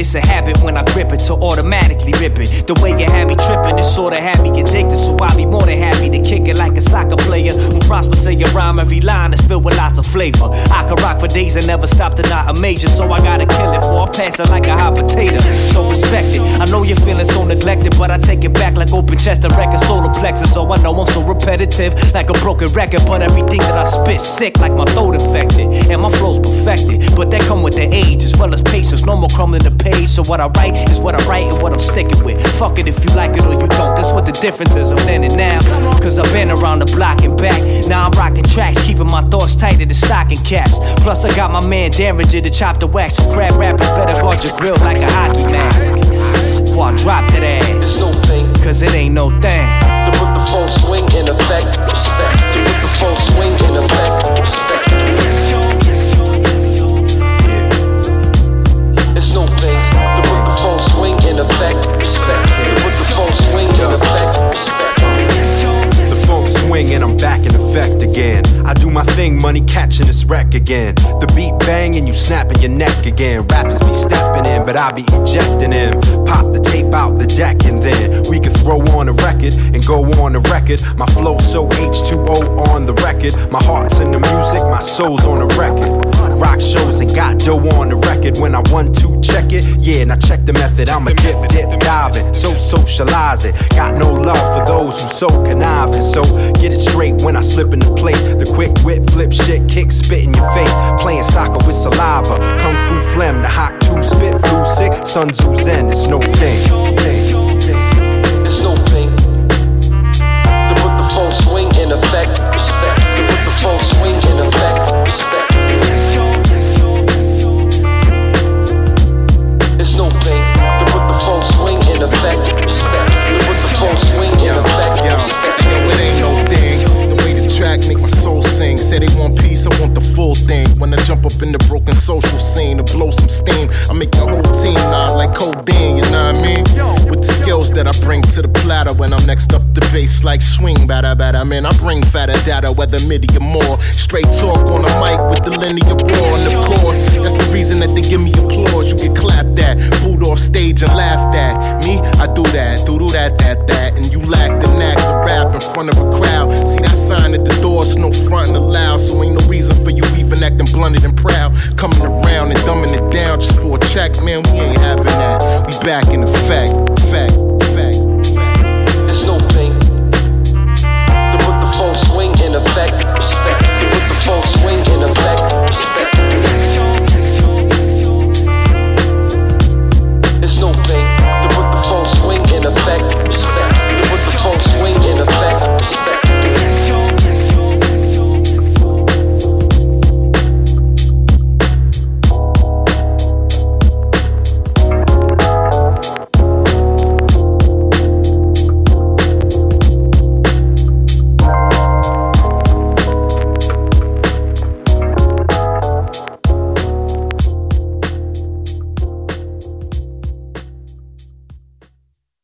it's a habit when I grip it to automatically rip it. The way you had me tripping, it sorta had me addicted. So I'll be more than happy to kick it like a soccer player who prosper say your rhyme. Every line is filled with lots of flavor. I could rock for days and never stop to not a major. So I gotta kill it for I pass it like a hot potato. So respect it. I know you're feeling so neglected, but I take it back like open chest and record solar plexus. So I know I'm so repetitive, like a broken record. But everything that I spit sick, like my throat infected. And my flow's perfected. But that come with the age as well as patience. No more crumbling the page. So what I write is what I write and what I'm sticking with. Fuck it if you like it or you don't. That's what the difference is of then and now. Cause I've been around the block and back. Now I'm rocking tracks, keeping my thoughts tight tighter than stocking caps. Plus, I got my man Daringer to chop the wax. So crab rappers better guard your grill like a hockey mask. Before I drop that ass. Cause it ain't no thing. To put the full swing in effect, money catching this wreck again. The beat bang and you snapping your neck again. Rappers be stepping in, but I be ejecting them. Pop the tape out the deck and then we can throw on a record and go on a record. My flow so H2O on the record. My heart's in the music, my soul's on the record. Rock shows and got dough on the record. When I one two check it, yeah, and I check the method. I'm a dip dip so socializing. Got no love for those who so conniving. So get it straight when I slip into place. The quick whip, flip shit, kick, spit in your face. Playing soccer with saliva. Kung fu phlegm, the hot two spit, flu sick. Sun Tzu Zen, it's no thing. I jump up in the broken social scene to blow some steam, I make the whole team nod like codeine, you know what I mean? With the skills that I bring to the platter when I'm next up the bass like swing batter batter. Man, I bring fatter data, whether MIDI or more. Straight talk on the mic with the linear roar, and of course, that's the reason that they give me applause. You get clapped at, booed off stage and laughed at. Me, I do that, do do that, that, that, and you lack the knack to rap in front of a crowd. Sign at the door, it's no front allowed, so ain't no reason for you even acting blunted and proud. Coming around and dumbing it down just for a check, man, we ain't having that. We back in effect.